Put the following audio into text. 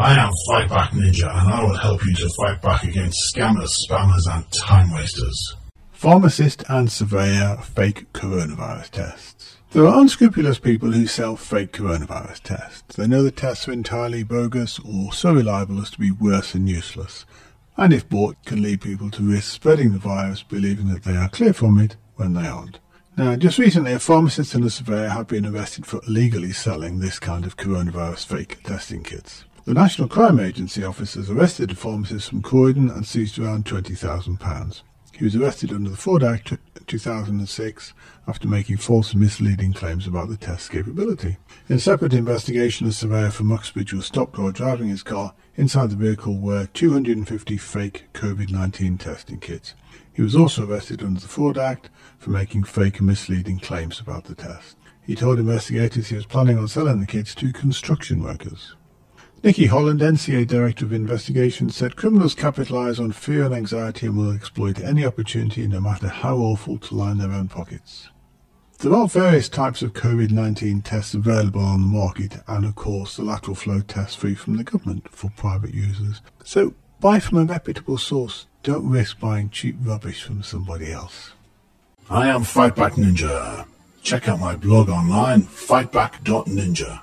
I am Fightback Ninja and I will help you to fight back against scammers, spammers and time wasters. Pharmacist and surveyor fake coronavirus tests. There are unscrupulous people who sell fake coronavirus tests. They know the tests are entirely bogus or so reliable as to be worse than useless, and if bought can lead people to risk spreading the virus believing that they are clear from it when they aren't. Now, just recently, a pharmacist and a surveyor have been arrested for illegally selling this kind of coronavirus fake testing kits. The National Crime Agency officers arrested the pharmacist from Croydon and seized around £20,000. He was arrested under the Fraud Act 2006 after making false and misleading claims about the test's capability. In a separate investigation, a surveyor from Uxbridge was stopped while driving his car. Inside the vehicle were 250 fake COVID-19 testing kits. He was also arrested under the Fraud Act for making fake and misleading claims about the test. He told investigators he was planning on selling the kits to construction workers. Nikki Holland, NCA Director of Investigation, said criminals capitalise on fear and anxiety and will exploit any opportunity, no matter how awful, to line their own pockets. There are various types of COVID-19 tests available on the market and of course the lateral flow test free from the government for private users. So buy from a reputable source. Don't risk buying cheap rubbish from somebody else. I am Fightback Ninja. Check out my blog online, fightback.ninja.